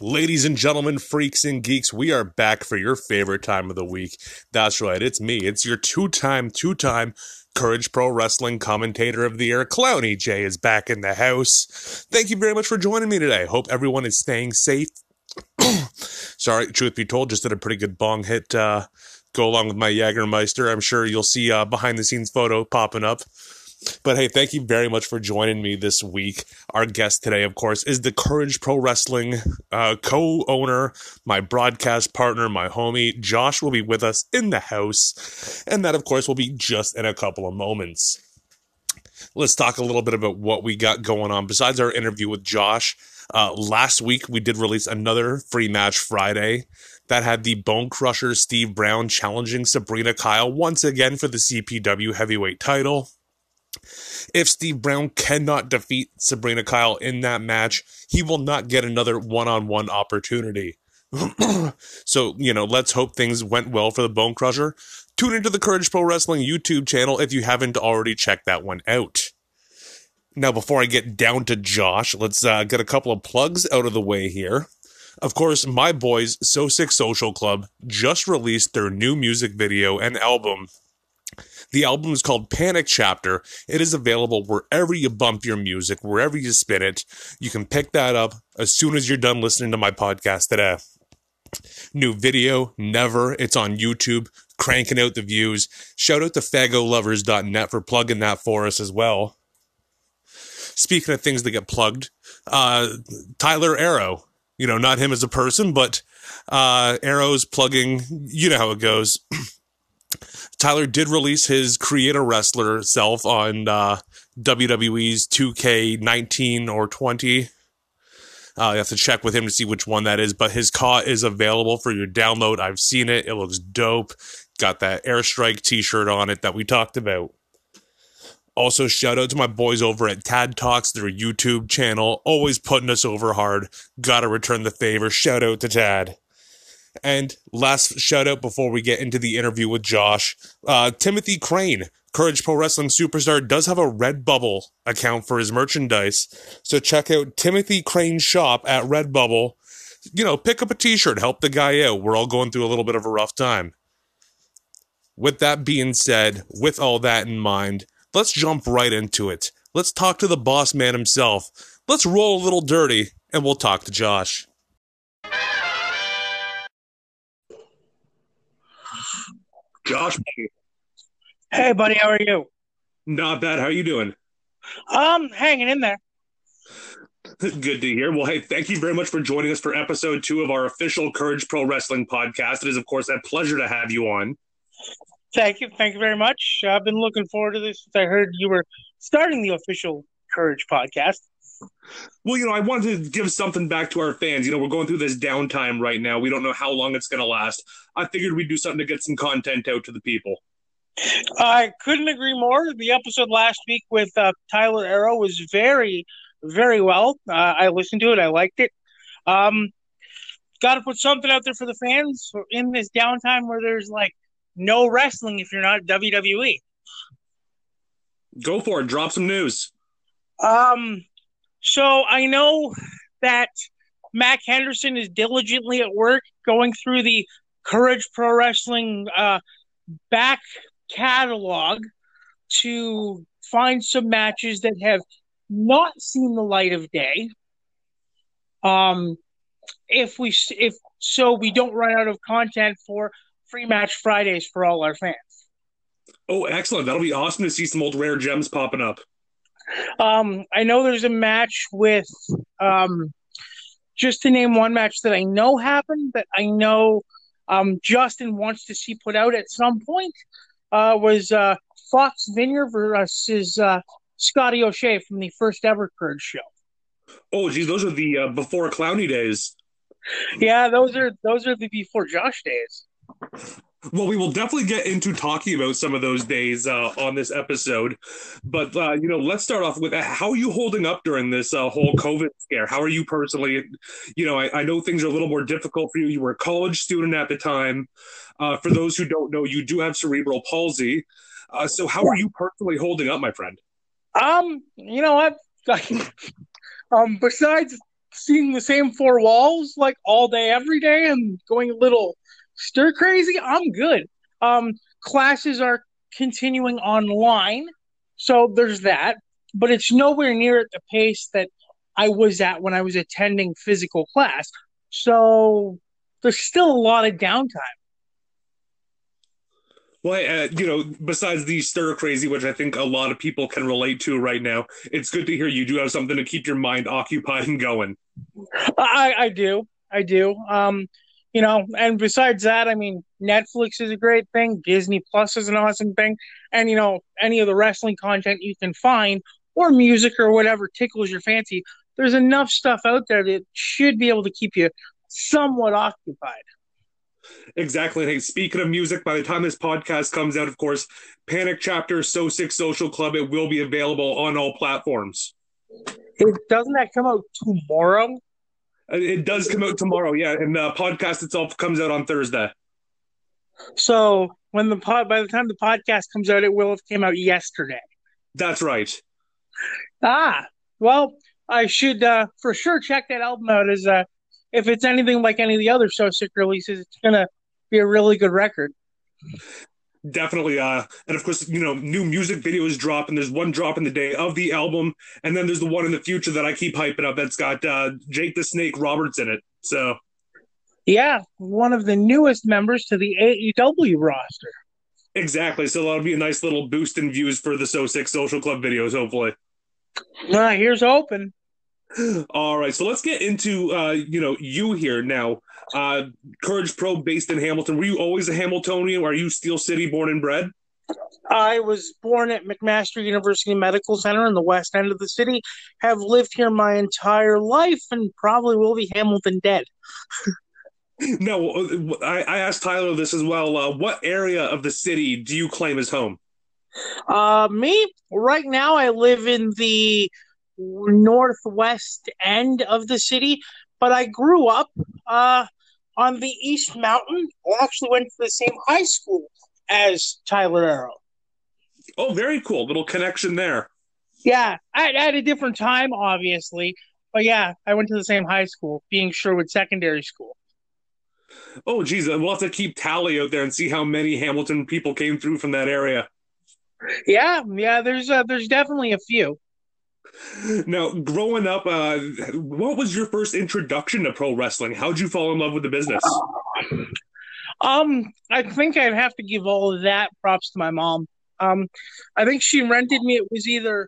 Ladies and gentlemen, freaks and geeks, we are back for your favorite time of the week. That's right, it's me. It's your two time, two time Courage Pro Wrestling commentator of the year. Clowny J is back in the house. Thank you very much for joining me today. Hope everyone is staying safe. Sorry, truth be told, just did a pretty good bong hit. Uh, go along with my Jagermeister. I'm sure you'll see a behind the scenes photo popping up. But hey, thank you very much for joining me this week. Our guest today, of course, is the Courage Pro Wrestling uh, co owner, my broadcast partner, my homie. Josh will be with us in the house. And that, of course, will be just in a couple of moments. Let's talk a little bit about what we got going on. Besides our interview with Josh, uh, last week we did release another free match Friday that had the Bone Crusher Steve Brown challenging Sabrina Kyle once again for the CPW heavyweight title. If Steve Brown cannot defeat Sabrina Kyle in that match, he will not get another one on one opportunity. so, you know, let's hope things went well for the Bone Crusher. Tune into the Courage Pro Wrestling YouTube channel if you haven't already checked that one out. Now, before I get down to Josh, let's uh, get a couple of plugs out of the way here. Of course, my boys, So Sick Social Club, just released their new music video and album the album is called Panic Chapter. It is available wherever you bump your music, wherever you spin it. You can pick that up as soon as you're done listening to my podcast today. New video, never. It's on YouTube, cranking out the views. Shout out to fagolovers.net for plugging that for us as well. Speaking of things that get plugged, uh, Tyler Arrow, you know, not him as a person, but uh, Arrow's plugging, you know how it goes. Tyler did release his creator wrestler self on uh, WWE's 2K19 or 20. Uh, you have to check with him to see which one that is, but his CAW is available for your download. I've seen it. It looks dope. Got that Airstrike t shirt on it that we talked about. Also, shout out to my boys over at Tad Talks, their YouTube channel, always putting us over hard. Gotta return the favor. Shout out to Tad. And last shout out before we get into the interview with Josh uh, Timothy Crane, Courage Pro Wrestling Superstar, does have a Redbubble account for his merchandise. So check out Timothy Crane's shop at Redbubble. You know, pick up a t shirt, help the guy out. We're all going through a little bit of a rough time. With that being said, with all that in mind, let's jump right into it. Let's talk to the boss man himself. Let's roll a little dirty, and we'll talk to Josh. Josh. Hey, buddy, how are you? Not bad. How are you doing? Um, hanging in there. Good to hear. Well, hey, thank you very much for joining us for episode two of our official Courage Pro Wrestling podcast. It is, of course, a pleasure to have you on. Thank you. Thank you very much. I've been looking forward to this since I heard you were starting the official Courage podcast. Well, you know, I wanted to give something back to our fans. You know, we're going through this downtime right now. We don't know how long it's going to last. I figured we'd do something to get some content out to the people. I couldn't agree more. The episode last week with uh, Tyler Arrow was very, very well. Uh, I listened to it. I liked it. Um, Got to put something out there for the fans in this downtime where there's like no wrestling if you're not WWE. Go for it. Drop some news. Um, so I know that Mac Henderson is diligently at work going through the Courage Pro Wrestling uh, back catalog to find some matches that have not seen the light of day. Um, if we if so, we don't run out of content for free match Fridays for all our fans. Oh, excellent! That'll be awesome to see some old rare gems popping up. Um, I know there's a match with, um, just to name one match that I know happened, that I know um, Justin wants to see put out at some point, uh, was uh, Fox Vineyard versus uh, Scotty O'Shea from the first ever Courage show. Oh, geez, those are the uh, before Clowny days. Yeah, those are those are the before Josh days. Well, we will definitely get into talking about some of those days uh, on this episode, but uh, you know, let's start off with uh, how are you holding up during this uh, whole COVID scare? How are you personally? You know, I, I, know things are a little more difficult for you. You were a college student at the time. Uh, for those who don't know, you do have cerebral palsy. Uh, so, how are you personally holding up, my friend? Um, you know what? um, besides seeing the same four walls like all day, every day, and going a little stir crazy, I'm good. Um, classes are continuing online, so there's that, but it's nowhere near at the pace that I was at when I was attending physical class. So there's still a lot of downtime. Well, uh, you know, besides the stir crazy, which I think a lot of people can relate to right now, it's good to hear you do have something to keep your mind occupied and going. I, I do. I do. Um, you know, and besides that, I mean, Netflix is a great thing. Disney Plus is an awesome thing. And, you know, any of the wrestling content you can find or music or whatever tickles your fancy, there's enough stuff out there that should be able to keep you somewhat occupied. Exactly. hey, speaking of music, by the time this podcast comes out, of course, Panic Chapter So Sick Social Club, it will be available on all platforms. It, doesn't that come out tomorrow? Uh, it does come out tomorrow, yeah, and the podcast itself comes out on Thursday. So when the pod, by the time the podcast comes out, it will have came out yesterday. That's right. Ah, well, I should uh, for sure check that album out. As uh, if it's anything like any of the other So Sick releases, it's gonna be a really good record. Definitely, uh, and of course, you know, new music videos drop, and there's one drop in the day of the album, and then there's the one in the future that I keep hyping up that's got uh, Jake the Snake Roberts in it. So, yeah, one of the newest members to the AEW roster. Exactly. So that'll be a nice little boost in views for the So Sick Social Club videos, hopefully. Uh, here's hoping. All right, so let's get into uh, you know you here now. Uh, Courage Pro, based in Hamilton. Were you always a Hamiltonian? Or are you Steel City born and bred? I was born at McMaster University Medical Center in the west end of the city. Have lived here my entire life, and probably will be Hamilton dead. no, I, I, asked Tyler this as well. Uh, what area of the city do you claim as home? Uh, me right now, I live in the northwest end of the city, but I grew up uh, on the East Mountain. I actually went to the same high school as Tyler Arrow. Oh, very cool. Little connection there. Yeah, at, at a different time, obviously. But yeah, I went to the same high school, being Sherwood Secondary School. Oh, geez. We'll have to keep tally out there and see how many Hamilton people came through from that area. Yeah, yeah. There's uh, there's definitely a few. Now, growing up, uh, what was your first introduction to pro wrestling? How'd you fall in love with the business? Um, I think I'd have to give all of that props to my mom. Um, I think she rented me. It was either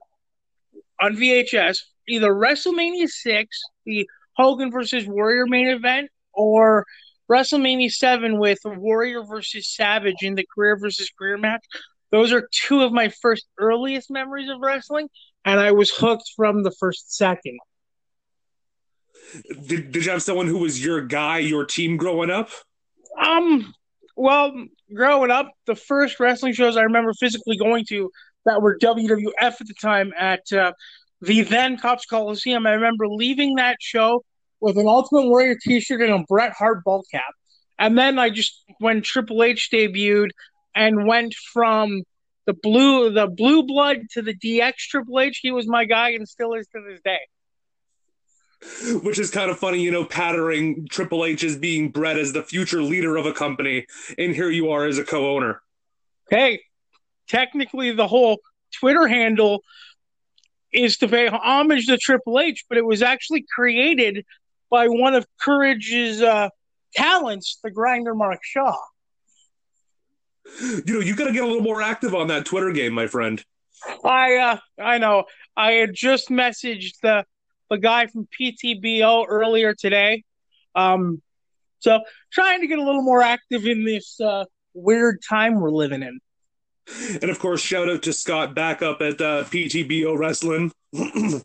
on VHS, either WrestleMania six, the Hogan versus Warrior main event, or WrestleMania seven with Warrior versus Savage in the career versus career match. Those are two of my first earliest memories of wrestling, and I was hooked from the first second. Did, did you have someone who was your guy, your team growing up? Um, well, growing up, the first wrestling shows I remember physically going to that were WWF at the time at uh, the then Copps Coliseum. I remember leaving that show with an Ultimate Warrior T-shirt and a Bret Hart ball cap. And then I just when Triple H debuted and went from the blue the blue blood to the DX Triple H. He was my guy and still is to this day. Which is kind of funny, you know, pattering Triple H as being bred as the future leader of a company, and here you are as a co-owner. Hey, technically the whole Twitter handle is to pay homage to Triple H, but it was actually created by one of Courage's uh, talents, the grinder Mark Shaw you know, you got to get a little more active on that Twitter game, my friend. I uh, I know. I had just messaged the the guy from PTBO earlier today. Um, so trying to get a little more active in this uh, weird time we're living in. And of course, shout out to Scott back up at uh, PTBO Wrestling.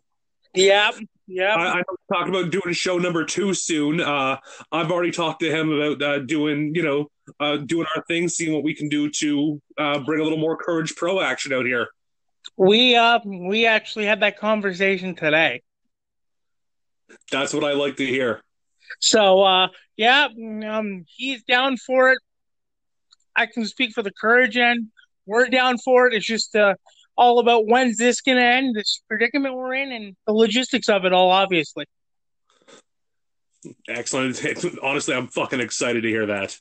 yeah, yeah. I, I talked about doing show number two soon. Uh, I've already talked to him about uh, doing, you know, uh, doing our thing, seeing what we can do to uh, bring a little more Courage Pro action out here. We uh, we actually had that conversation today. That's what I like to hear. So, uh, yeah, um, he's down for it. I can speak for the Courage end. We're down for it. It's just uh, all about when's this going to end, this predicament we're in, and the logistics of it all, obviously. Excellent. Honestly, I'm fucking excited to hear that.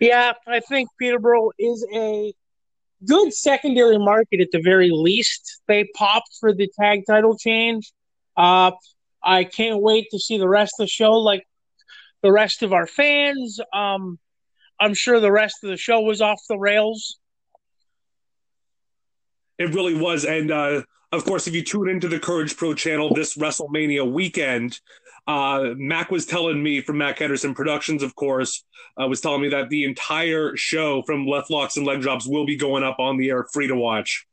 Yeah, I think Peterborough is a good secondary market at the very least. They popped for the tag title change. Uh, I can't wait to see the rest of the show, like the rest of our fans. Um, I'm sure the rest of the show was off the rails. It really was, and uh, of course, if you tune into the Courage Pro channel this WrestleMania weekend, uh, Mac was telling me from Mac Henderson Productions, of course, uh, was telling me that the entire show from Left Locks and Leg Drops will be going up on the air free to watch.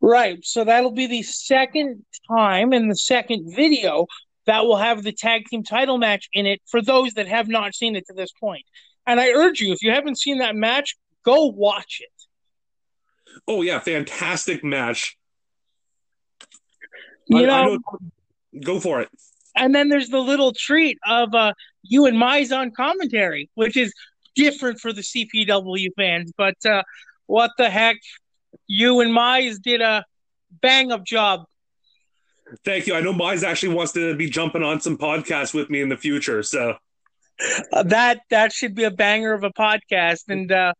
Right. So that'll be the second time and the second video that will have the tag team title match in it for those that have not seen it to this point. And I urge you, if you haven't seen that match, go watch it. Oh yeah, fantastic match. You I, know, I know, go for it and then there's the little treat of uh, you and Mize on commentary, which is different for the CPW fans. But uh, what the heck, you and Mize did a bang up job. Thank you. I know Mize actually wants to be jumping on some podcasts with me in the future, so uh, that that should be a banger of a podcast. And uh,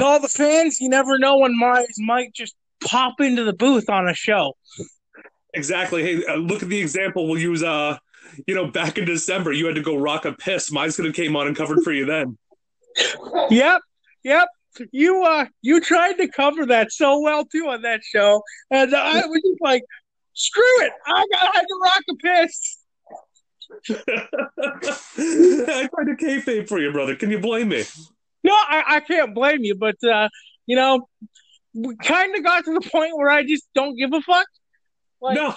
to all the fans, you never know when Mize might just pop into the booth on a show. Exactly. Hey, uh, look at the example we'll use. Uh, you know, back in December, you had to go rock a piss. Mine's gonna came on and covered for you then. Yep, yep. You uh, you tried to cover that so well too on that show, and I was just like, screw it, I got I had to rock a piss. I tried to kayfabe for you, brother. Can you blame me? No, I, I can't blame you, but uh, you know, we kind of got to the point where I just don't give a fuck. Like, no.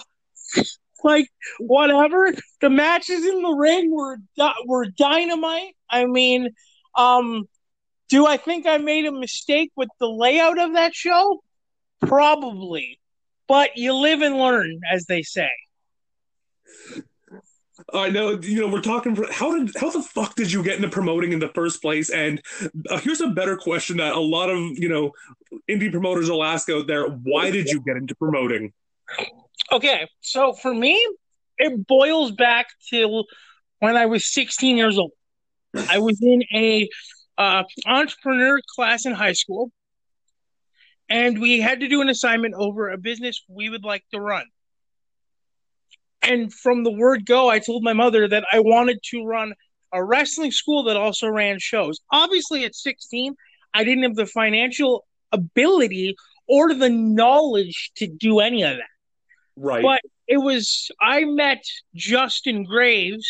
Like whatever. The matches in the ring were were dynamite. I mean, um, do I think I made a mistake with the layout of that show? Probably. But you live and learn, as they say. I know, you know, we're talking. How did, how the fuck did you get into promoting in the first place? And uh, here's a better question that a lot of you know indie promoters will ask out there: Why did you get into promoting? Okay, so for me, it boils back to when I was 16 years old. I was in a uh, entrepreneur class in high school, and we had to do an assignment over a business we would like to run. And from the word go, I told my mother that I wanted to run a wrestling school that also ran shows. Obviously, at 16, I didn't have the financial ability or the knowledge to do any of that. Right. But it was I met Justin Graves,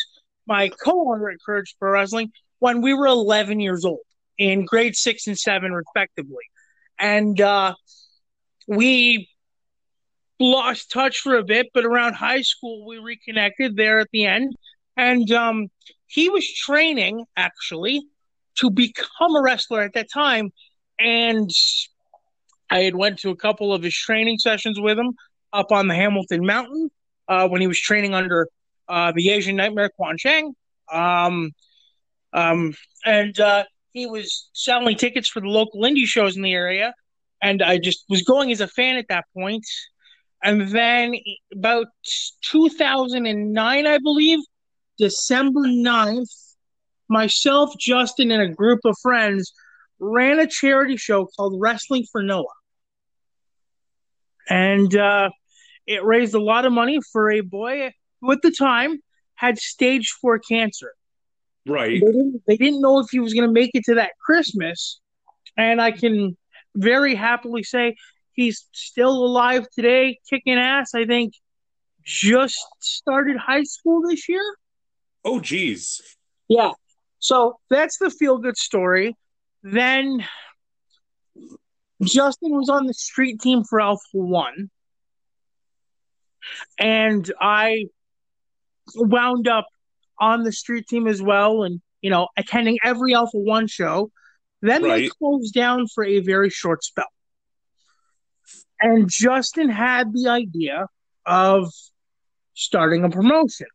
my co-owner at Courage Pro Wrestling, when we were 11 years old in grade six and seven, respectively, and uh, we lost touch for a bit. But around high school, we reconnected there at the end, and um, he was training actually to become a wrestler at that time, and I had went to a couple of his training sessions with him up on the Hamilton Mountain uh, when he was training under uh, the Asian Nightmare Quan Chang. Um, um, and uh, he was selling tickets for the local indie shows in the area. And I just was going as a fan at that point. And then about 2009, I believe, December 9th, myself, Justin, and a group of friends ran a charity show called Wrestling for Noah. And uh, it raised a lot of money for a boy who at the time had stage four cancer. Right. They didn't, they didn't know if he was going to make it to that Christmas. And I can very happily say he's still alive today, kicking ass. I think just started high school this year. Oh, geez. Yeah. So that's the feel good story. Then Justin was on the street team for Alpha One and I wound up on the street team as well, and you know, attending every Alpha One show. Then right. they closed down for a very short spell. And Justin had the idea of starting a promotion.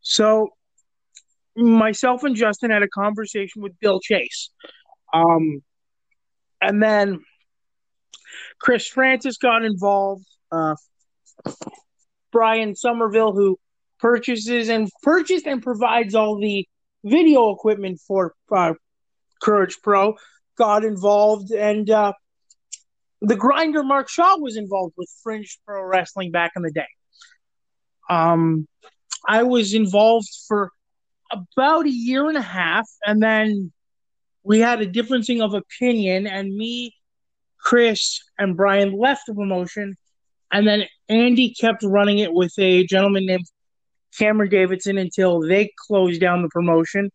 So myself and Justin had a conversation with Bill Chase. Um, and then Chris Francis got involved. Uh, Brian Somerville, who purchases and purchased and provides all the video equipment for uh, Courage Pro, got involved, and uh, the grinder Mark Shaw was involved with Fringe Pro Wrestling back in the day. Um, I was involved for about a year and a half, and then we had a differencing of opinion, and me, Chris, and Brian left the promotion, and then Andy kept running it with a gentleman named Cameron Davidson until they closed down the promotion.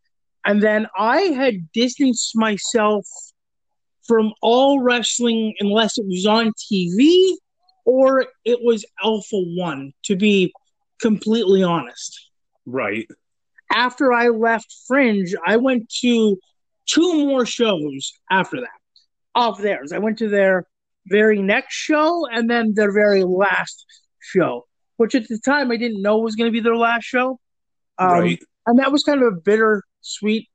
And then I had distanced myself from all wrestling unless it was on TV or it was Alpha One, to be completely honest. Right. After I left Fringe, I went to two more shows after that of theirs. I went to their very next show and then their very last show, which at the time I didn't know was going to be their last show. Um, right. And that was kind of a bitter sweet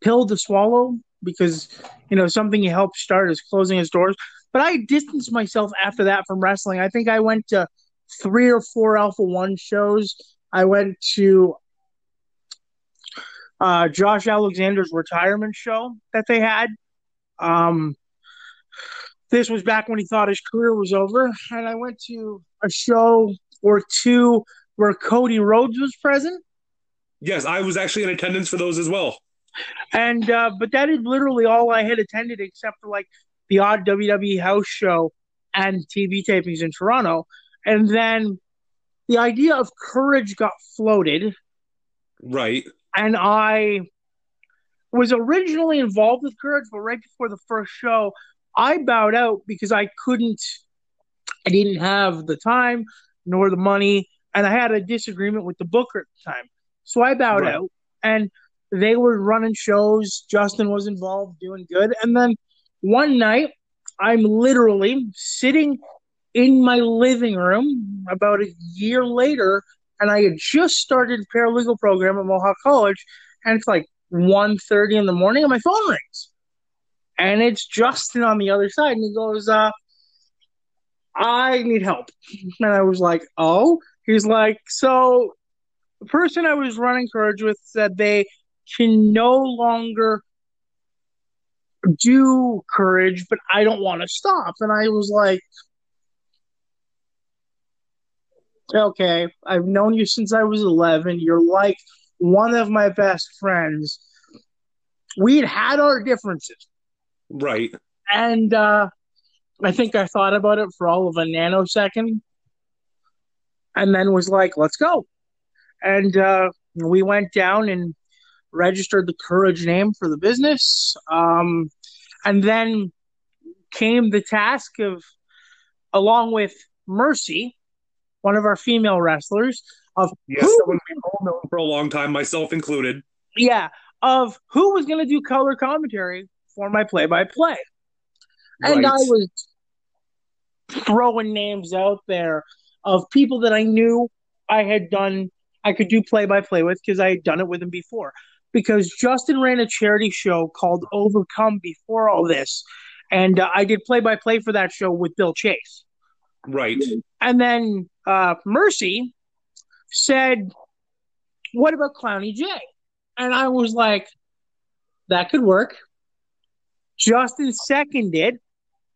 pill to swallow because, you know, something he helped start is closing his doors. But I distanced myself after that from wrestling. I think I went to three or four Alpha One shows. I went to uh, Josh Alexander's retirement show that they had. Um, this was back when he thought his career was over, and I went to a show or two where Cody Rhodes was present. Yes, I was actually in attendance for those as well. And uh, but that is literally all I had attended, except for like the odd WWE house show and TV tapings in Toronto. And then the idea of courage got floated. Right. And I was originally involved with courage, but right before the first show, I bowed out because I couldn't, I didn't have the time nor the money, and I had a disagreement with the booker at the time. So I bowed right. out, and they were running shows. Justin was involved, doing good. And then one night, I'm literally sitting in my living room about a year later, and I had just started paralegal program at Mohawk College, and it's like 1.30 in the morning, and my phone rings and it's Justin on the other side, and he goes, uh, "I need help," and I was like, "Oh." He's like, "So, the person I was running Courage with said they can no longer do Courage, but I don't want to stop," and I was like. Okay, I've known you since I was 11. You're like one of my best friends. We'd had our differences Right. And uh, I think I thought about it for all of a nanosecond and then was like, let's go. And uh, we went down and registered the Courage name for the business. Um, and then came the task of, along with Mercy, one of our female wrestlers, of yes, who, someone we've all known for a long time, myself included. Yeah, of who was going to do color commentary for my play by play. And I was throwing names out there of people that I knew I had done, I could do play by play with because I had done it with them before. Because Justin ran a charity show called Overcome before all this. And uh, I did play by play for that show with Bill Chase. Right. And then uh, Mercy said, What about Clowny J? And I was like, That could work. Justin seconded.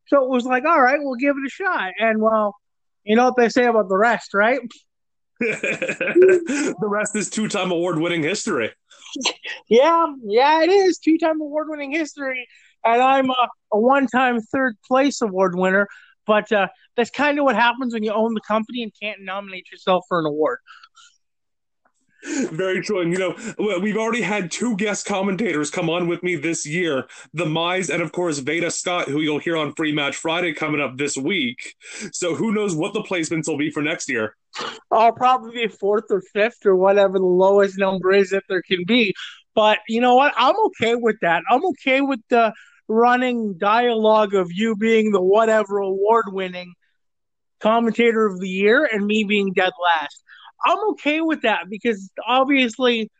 So it was like, all right, we'll give it a shot. And well, you know what they say about the rest, right? the rest is two time award winning history. Yeah, yeah, it is two time award winning history. And I'm a, a one time third place award winner. But uh, that's kind of what happens when you own the company and can't nominate yourself for an award. Very true. And, you know, we've already had two guest commentators come on with me this year the Mize and, of course, Veda Scott, who you'll hear on Free Match Friday coming up this week. So who knows what the placements will be for next year? I'll probably be fourth or fifth or whatever the lowest number is that there can be. But you know what? I'm okay with that. I'm okay with the running dialogue of you being the whatever award winning commentator of the year and me being dead last. I'm okay with that because obviously,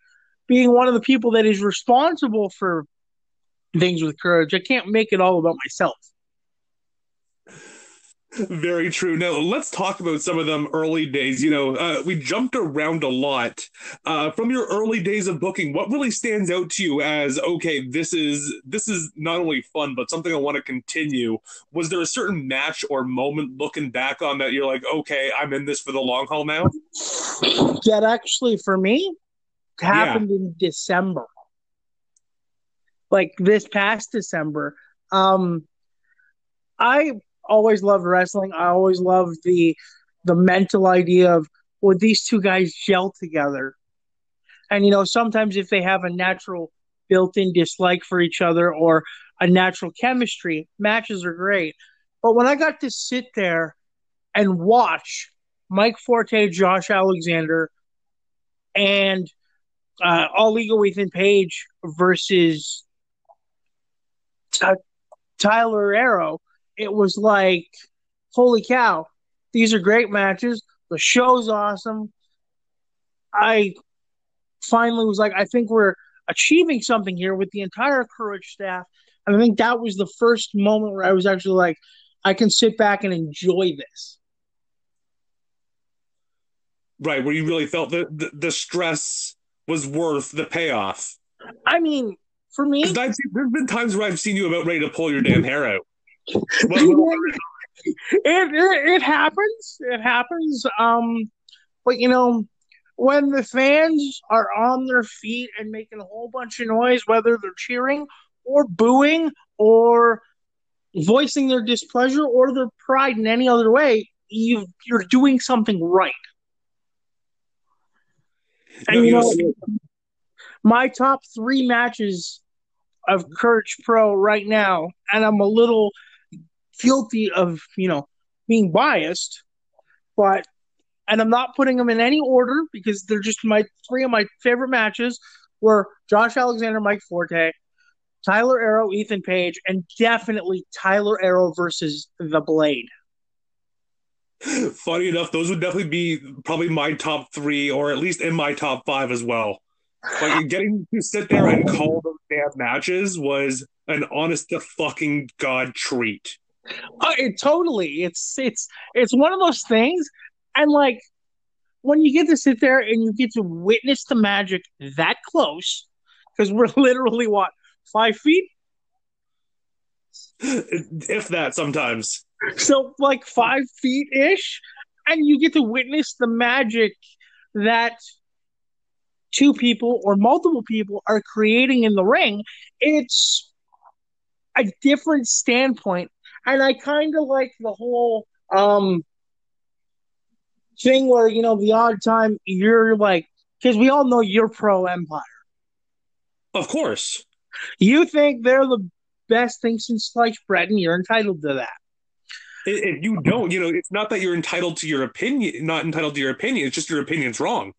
being one of the people that is responsible for things with courage, I can't make it all about myself. Very true. Now let's talk about some of them early days. You know, uh, we jumped around a lot. Uh, from your early days of booking, what really stands out to you as okay? This is this is not only fun, but something I want to continue. Was there a certain match or moment looking back on that you're like, okay, I'm in this for the long haul now? That actually, for me, happened yeah. in December, like this past December. Um, I always loved wrestling. I always loved the the mental idea of would these two guys gel together? And you know, sometimes if they have a natural built-in dislike for each other or a natural chemistry, matches are great. But when I got to sit there and watch Mike Forte, Josh Alexander, and uh, All Ego Ethan Page versus T- Tyler Arrow, it was like, holy cow, these are great matches. The show's awesome. I finally was like, I think we're achieving something here with the entire Courage staff. And I think that was the first moment where I was actually like, I can sit back and enjoy this. Right, where you really felt the, the, the stress was worth the payoff. I mean, for me, there's been times where I've seen you about ready to pull your damn hair out. it, it, it happens. It happens. Um, but you know, when the fans are on their feet and making a whole bunch of noise, whether they're cheering or booing or voicing their displeasure or their pride in any other way, you you're doing something right. And you know, my top three matches of Courage Pro right now, and I'm a little guilty of, you know, being biased, but and I'm not putting them in any order because they're just my three of my favorite matches were Josh Alexander, Mike Forte, Tyler Arrow, Ethan Page, and definitely Tyler Arrow versus The Blade. Funny enough, those would definitely be probably my top three, or at least in my top five as well. Like getting to sit there and call those damn matches was an honest to fucking god treat. Uh, it totally. It's it's it's one of those things, and like when you get to sit there and you get to witness the magic that close, because we're literally what five feet, if that sometimes. So like five feet ish, and you get to witness the magic that two people or multiple people are creating in the ring. It's a different standpoint and I kind of like the whole um thing where you know the odd time you're like because we all know you're pro Empire. Of course. You think they're the best thing since sliced bread, and you're entitled to that. If you don't, you know, it's not that you're entitled to your opinion, not entitled to your opinion. It's just your opinion's wrong.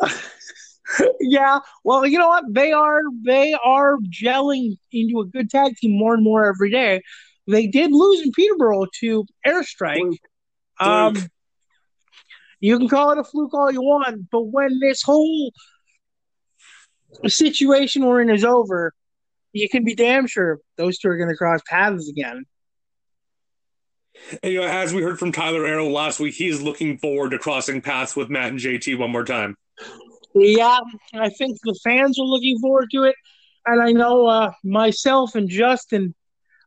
yeah, well, you know what? They are they are gelling into a good tag team more and more every day. They did lose in Peterborough to Airstrike. Um, you can call it a fluke all you want, but when this whole situation we're in is over, you can be damn sure those two are going to cross paths again. And, you know, as we heard from Tyler Arrow last week, he's looking forward to crossing paths with Matt and JT one more time. Yeah, I think the fans are looking forward to it, and I know uh, myself and Justin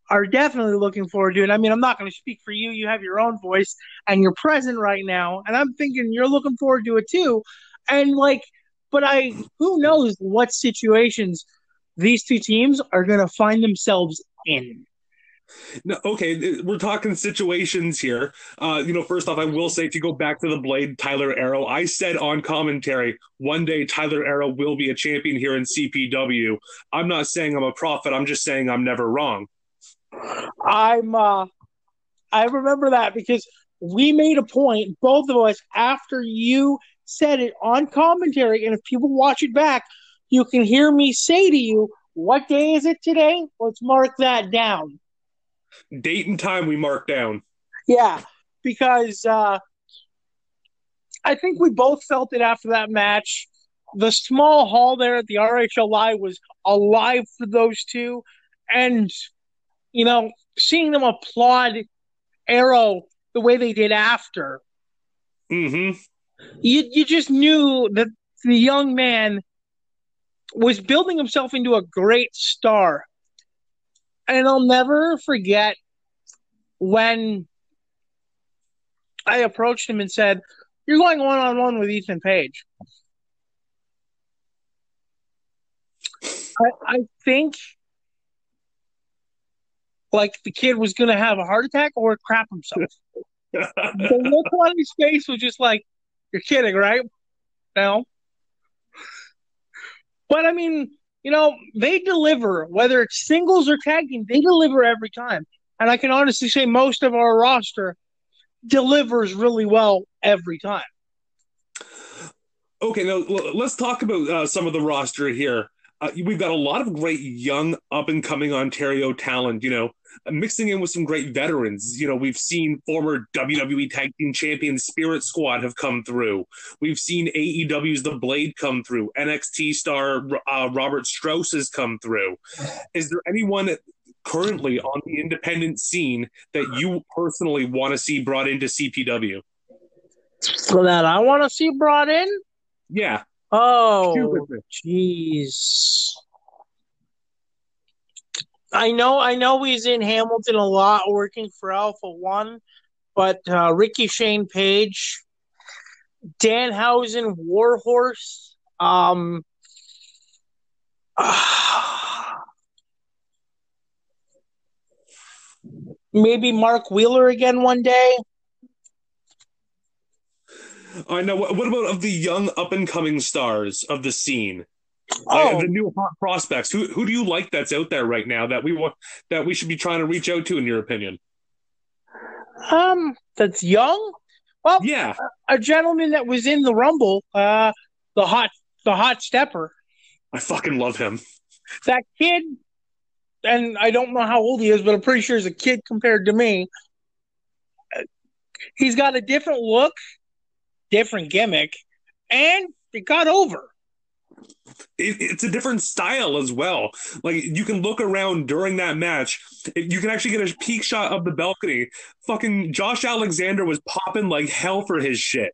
are definitely looking forward to it. I mean, I'm not going to speak for you. You have your own voice and you're present right now. And I'm thinking you're looking forward to it too. And like, but I, who knows what situations these two teams are going to find themselves in. No, okay, we're talking situations here. Uh, you know, first off, I will say if you go back to the Blade Tyler Arrow, I said on commentary one day Tyler Arrow will be a champion here in CPW. I'm not saying I'm a prophet. I'm just saying I'm never wrong. I'm uh I remember that because we made a point, both of us, after you said it on commentary, and if people watch it back, you can hear me say to you, What day is it today? Let's mark that down. Date and time we mark down. Yeah, because uh I think we both felt it after that match. The small hall there at the RHL Live was alive for those two. And you know, seeing them applaud Arrow the way they did after, Mm-hmm. you you just knew that the young man was building himself into a great star. And I'll never forget when I approached him and said, You're going one on one with Ethan Page. I, I think like the kid was going to have a heart attack or crap himself. the look on his face was just like, You're kidding, right? No. But I mean, you know, they deliver, whether it's singles or tag team, they deliver every time. And I can honestly say most of our roster delivers really well every time. Okay, now let's talk about uh, some of the roster here. Uh, we've got a lot of great young, up and coming Ontario talent. You know, mixing in with some great veterans. You know, we've seen former WWE Tag Team Champion Spirit Squad have come through. We've seen AEW's The Blade come through. NXT star uh, Robert Strauss has come through. Is there anyone currently on the independent scene that you personally want to see brought into CPW? So that I want to see brought in? Yeah. Oh, jeez. I know, I know he's in Hamilton a lot, working for Alpha One, but uh, Ricky Shane Page, Danhausen, Warhorse, um, uh, maybe Mark Wheeler again one day. I know. What, what about of the young up and coming stars of the scene? Like, oh. the new hot prospects. Who who do you like that's out there right now that we want that we should be trying to reach out to, in your opinion? Um, that's young. Well, yeah, a, a gentleman that was in the Rumble, uh, the hot the hot stepper. I fucking love him. That kid, and I don't know how old he is, but I'm pretty sure he's a kid compared to me. He's got a different look, different gimmick, and it got over it, it's a different style as well. Like you can look around during that match, you can actually get a peek shot of the balcony. Fucking Josh Alexander was popping like hell for his shit.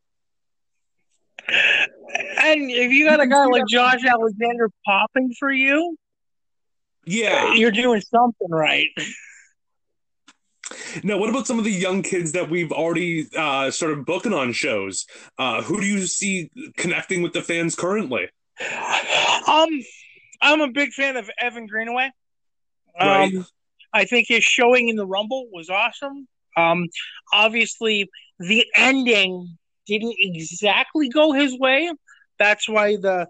And if you got a guy like Josh Alexander popping for you, yeah, you're doing something right. Now, what about some of the young kids that we've already uh, started booking on shows? Uh, who do you see connecting with the fans currently? Um, I'm a big fan of Evan Greenaway. Right. Um, I think his showing in the Rumble was awesome. Um, obviously, the ending didn't exactly go his way. That's why the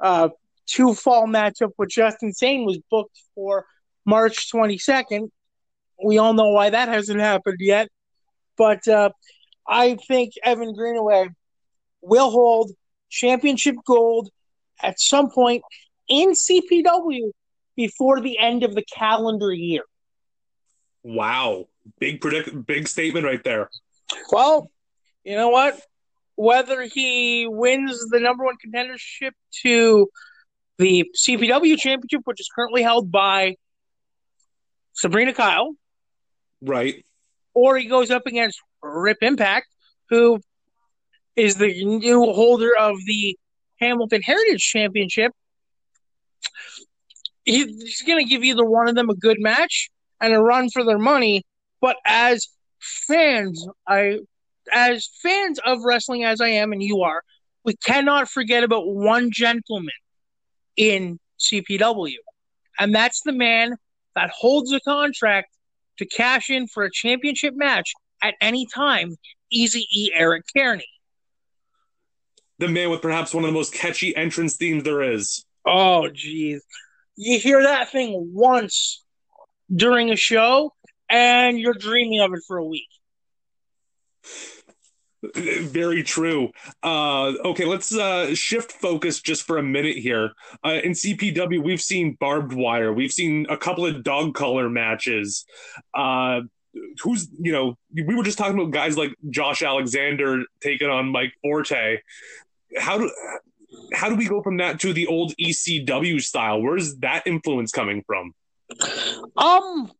uh, two fall matchup with Justin Sane was booked for March 22nd. We all know why that hasn't happened yet. But uh, I think Evan Greenaway will hold championship gold at some point in CPW before the end of the calendar year. Wow. Big predict big statement right there. Well, you know what? Whether he wins the number one contendership to the CPW championship, which is currently held by Sabrina Kyle. Right. Or he goes up against Rip Impact, who is the new holder of the Hamilton Heritage Championship, he's going to give either one of them a good match and a run for their money. But as fans, I, as fans of wrestling as I am and you are, we cannot forget about one gentleman in CPW, and that's the man that holds a contract to cash in for a championship match at any time. Easy E. Eric Kearney the man with perhaps one of the most catchy entrance themes there is. Oh, jeez. You hear that thing once during a show, and you're dreaming of it for a week. Very true. Uh, okay, let's uh, shift focus just for a minute here. Uh, in CPW, we've seen barbed wire. We've seen a couple of dog collar matches. Uh, who's you know we were just talking about guys like Josh Alexander taking on Mike Forte how do how do we go from that to the old ECW style? Where's that influence coming from? Um,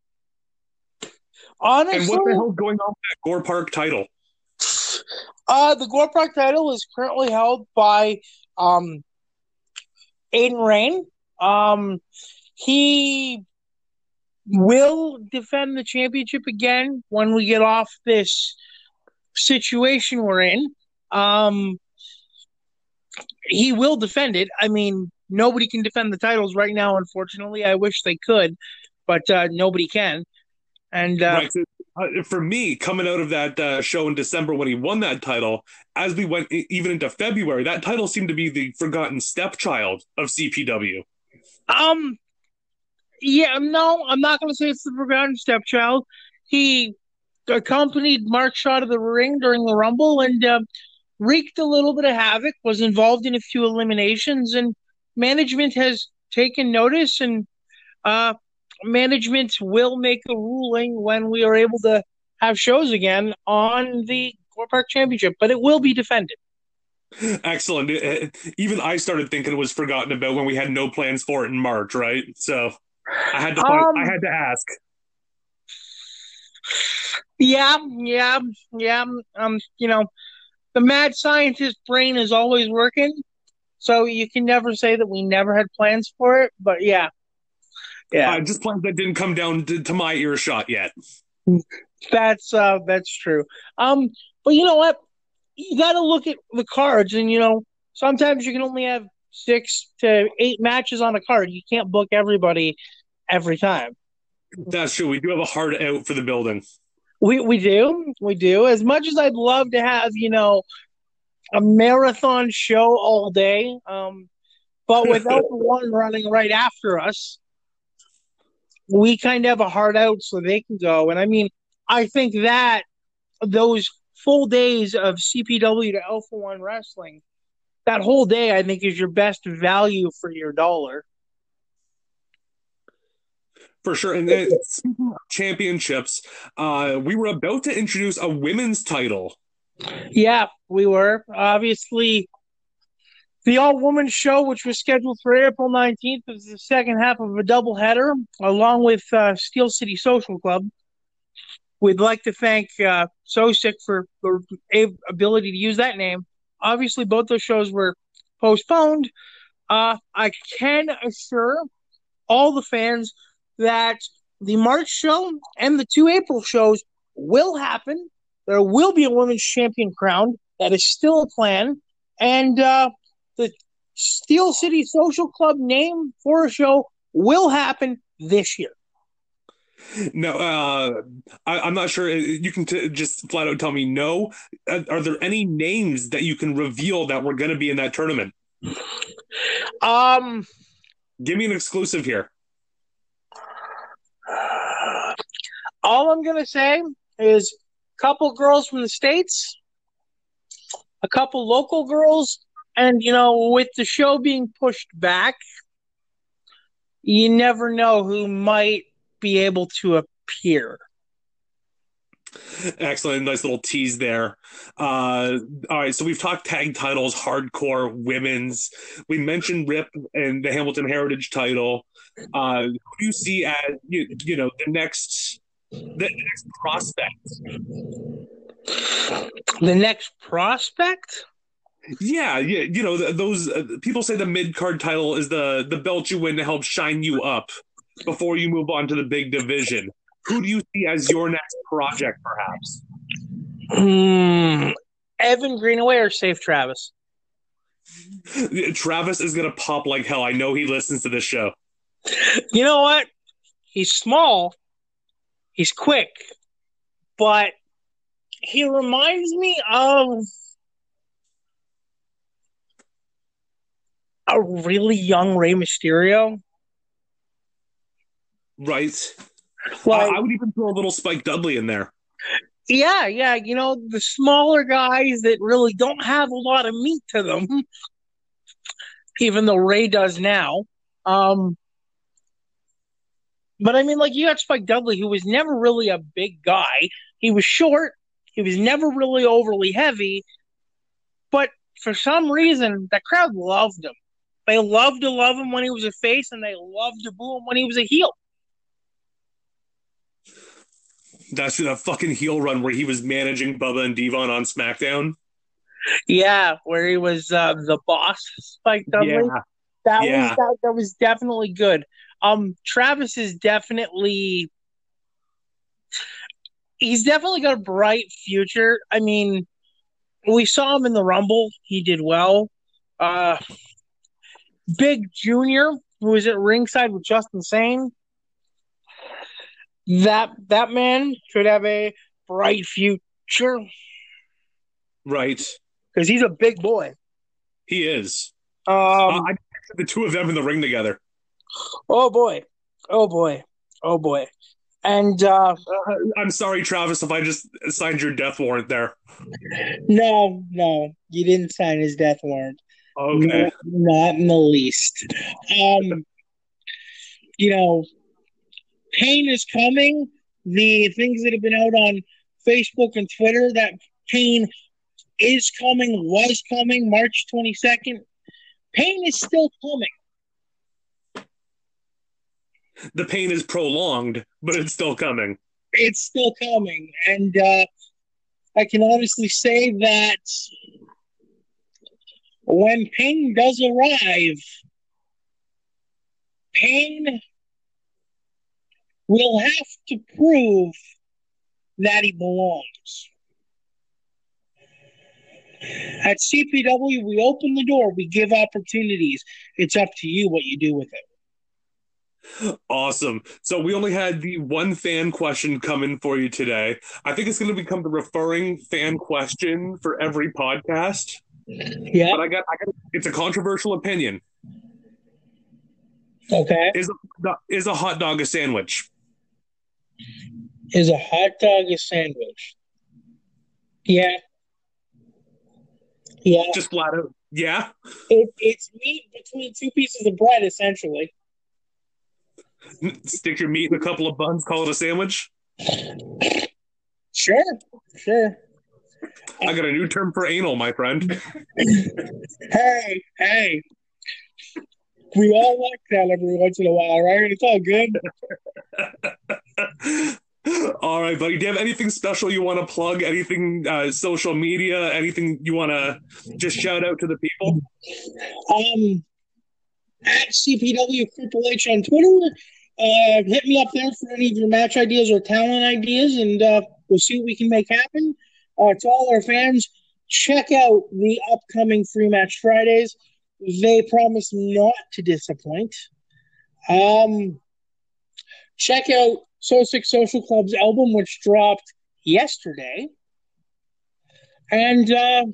Honestly, and what the hell's going on with that Gore Park title? Uh, the Gore Park title is currently held by um, Aiden Rain. Um, he will defend the championship again when we get off this situation we're in. Um, he will defend it. I mean, nobody can defend the titles right now, unfortunately. I wish they could, but uh, nobody can. And uh, right. Uh, for me, coming out of that uh, show in December when he won that title, as we went even into February, that title seemed to be the forgotten stepchild of CPW. Um, yeah, no, I'm not going to say it's the forgotten stepchild. He accompanied Mark Shaw to the ring during the Rumble and uh, wreaked a little bit of havoc. Was involved in a few eliminations, and management has taken notice and uh, management will make a ruling when we are able to have shows again on the Gore Park Championship, but it will be defended. Excellent. Even I started thinking it was forgotten about when we had no plans for it in March, right? So I had to um, I had to ask. Yeah, yeah, yeah. Um, you know, the mad scientist brain is always working, so you can never say that we never had plans for it. But yeah, yeah, uh, just plans that didn't come down to, to my earshot yet. That's uh, that's true. Um, but you know what? You got to look at the cards, and you know, sometimes you can only have six to eight matches on a card. You can't book everybody every time. That's true. We do have a hard out for the building. We we do. We do. As much as I'd love to have, you know, a marathon show all day, um, but without the one running right after us, we kind of have a hard out so they can go. And I mean, I think that those full days of CPW to Alpha One Wrestling, that whole day, I think, is your best value for your dollar. For sure. And then, championships, uh, we were about to introduce a women's title. Yeah, we were. Obviously, the all woman show, which was scheduled for April 19th, is the second half of a doubleheader, along with uh, Steel City Social Club. We'd like to thank uh, Sosick for the ability to use that name. Obviously, both those shows were postponed. Uh, I can assure all the fans that the March show and the two April shows will happen. There will be a women's champion crowned. That is still a plan. And uh, the Steel City Social Club name for a show will happen this year. No, uh, I, am not sure. You can t- just flat out tell me no. Are, are there any names that you can reveal that we're going to be in that tournament? Um, give me an exclusive here. All I'm going to say is a couple girls from the states, a couple local girls, and you know, with the show being pushed back, you never know who might be able to appear. Excellent, nice little tease there. Uh, all right, so we've talked tag titles, hardcore, women's. We mentioned Rip and the Hamilton Heritage title. Uh, who do you see as you, you know the next the next prospect? The next prospect? Yeah, yeah, you know those uh, people say the mid card title is the the belt you win to help shine you up before you move on to the big division. Who do you see as your next project, perhaps? Mm, Evan Greenaway or Safe Travis? Travis is gonna pop like hell. I know he listens to this show. You know what? He's small, he's quick, but he reminds me of a really young Rey Mysterio. Right. Well, I, I would even throw a little Spike Dudley in there. Yeah, yeah. You know, the smaller guys that really don't have a lot of meat to them, even though Ray does now. Um, but I mean, like, you got Spike Dudley, who was never really a big guy. He was short, he was never really overly heavy, but for some reason, the crowd loved him. They loved to love him when he was a face, and they loved to boo him when he was a heel. That's that fucking heel run where he was managing Bubba and D-Von on SmackDown. Yeah, where he was uh, the boss, Spike Dudley. Yeah. That Yeah. was that, that was definitely good. Um, Travis is definitely he's definitely got a bright future. I mean, we saw him in the Rumble; he did well. Uh, Big Junior, who was at ringside with Justin Sane, that that man should have a bright future Right. because he's a big boy. He is. Um, Uh, I the two of them in the ring together. oh boy, oh boy, oh boy, and uh, Uh, I'm sorry, Travis, if I just signed your death warrant there. no, no, you didn't sign his death warrant. Okay. No, not in the least. Um, you know, pain is coming. The things that have been out on Facebook and Twitter that pain is coming, was coming, March 22nd. Pain is still coming. The pain is prolonged, but it's still coming. It's still coming. And uh, I can honestly say that when pain does arrive, pain will have to prove that he belongs. At CPW, we open the door, we give opportunities. It's up to you what you do with it. Awesome. So we only had the one fan question coming for you today. I think it's going to become the referring fan question for every podcast. Yeah. But I got, I got, it's a controversial opinion. Okay. Is a, is a hot dog a sandwich? Is a hot dog a sandwich? Yeah. Yeah. Just flat out. Yeah. It, it's meat between two pieces of bread, essentially. Stick your meat in a couple of buns, call it a sandwich. Sure. Sure. I got a new term for anal, my friend. Hey, hey. We all like that every once in a while, right? It's all good. All right, buddy. Do you have anything special you want to plug? Anything uh, social media? Anything you want to just shout out to the people? Um, at CPW Triple H on Twitter. Uh, hit me up there for any of your match ideas or talent ideas, and uh, we'll see what we can make happen. Uh, to all our fans, check out the upcoming Free Match Fridays. They promise not to disappoint. Um, check out So Sick Social Club's album, which dropped yesterday. And uh,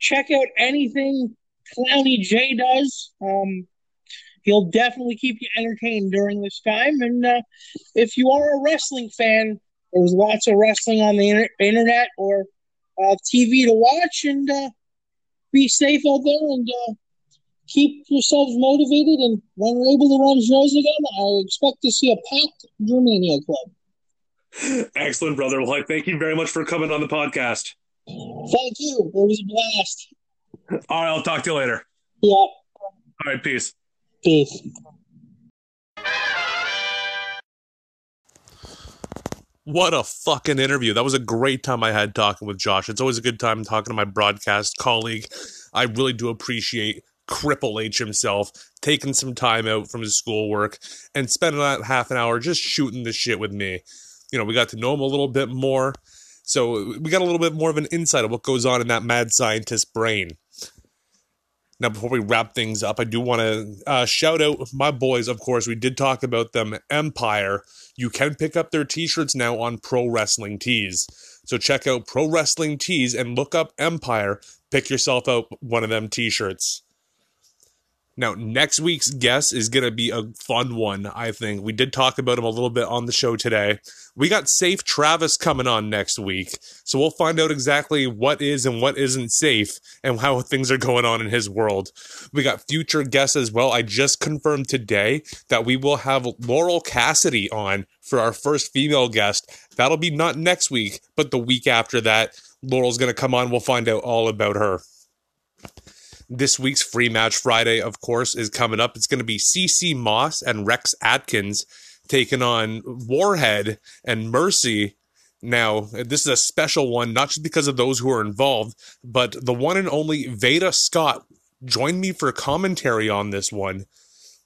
check out anything Clowny J does. Um, he'll definitely keep you entertained during this time. And uh, if you are a wrestling fan, there's lots of wrestling on the inter- internet or uh, TV to watch. And uh, be safe out there and uh, keep yourselves motivated. And when we're able to run shows again, I expect to see a packed Germania club. Excellent, brother. Well, thank you very much for coming on the podcast. Thank you. It was a blast. All right, I'll talk to you later. Yeah. All right, peace. Peace. What a fucking interview. That was a great time I had talking with Josh. It's always a good time talking to my broadcast colleague. I really do appreciate Cripple H himself taking some time out from his schoolwork and spending that half an hour just shooting the shit with me. You know, we got to know him a little bit more. So we got a little bit more of an insight of what goes on in that mad scientist brain. Now, before we wrap things up, I do want to uh, shout out my boys. Of course, we did talk about them. Empire. You can pick up their T-shirts now on Pro Wrestling Tees. So check out Pro Wrestling Tees and look up Empire. Pick yourself out one of them T-shirts. Now, next week's guest is going to be a fun one, I think. We did talk about him a little bit on the show today. We got Safe Travis coming on next week. So we'll find out exactly what is and what isn't safe and how things are going on in his world. We got future guests as well. I just confirmed today that we will have Laurel Cassidy on for our first female guest. That'll be not next week, but the week after that. Laurel's going to come on. We'll find out all about her. This week's Free Match Friday, of course, is coming up. It's going to be CC Moss and Rex Atkins taking on Warhead and Mercy Now, this is a special one, not just because of those who are involved, but the one and only Veda Scott joined me for commentary on this one.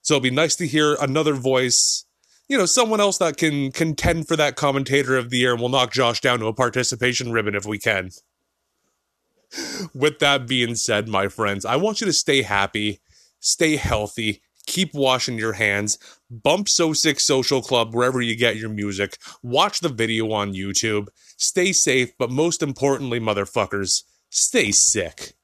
So it'll be nice to hear another voice, you know, someone else that can contend for that commentator of the year, and we'll knock Josh down to a participation ribbon if we can. With that being said, my friends, I want you to stay happy, stay healthy, keep washing your hands, bump So Sick Social Club wherever you get your music, watch the video on YouTube, stay safe, but most importantly, motherfuckers, stay sick.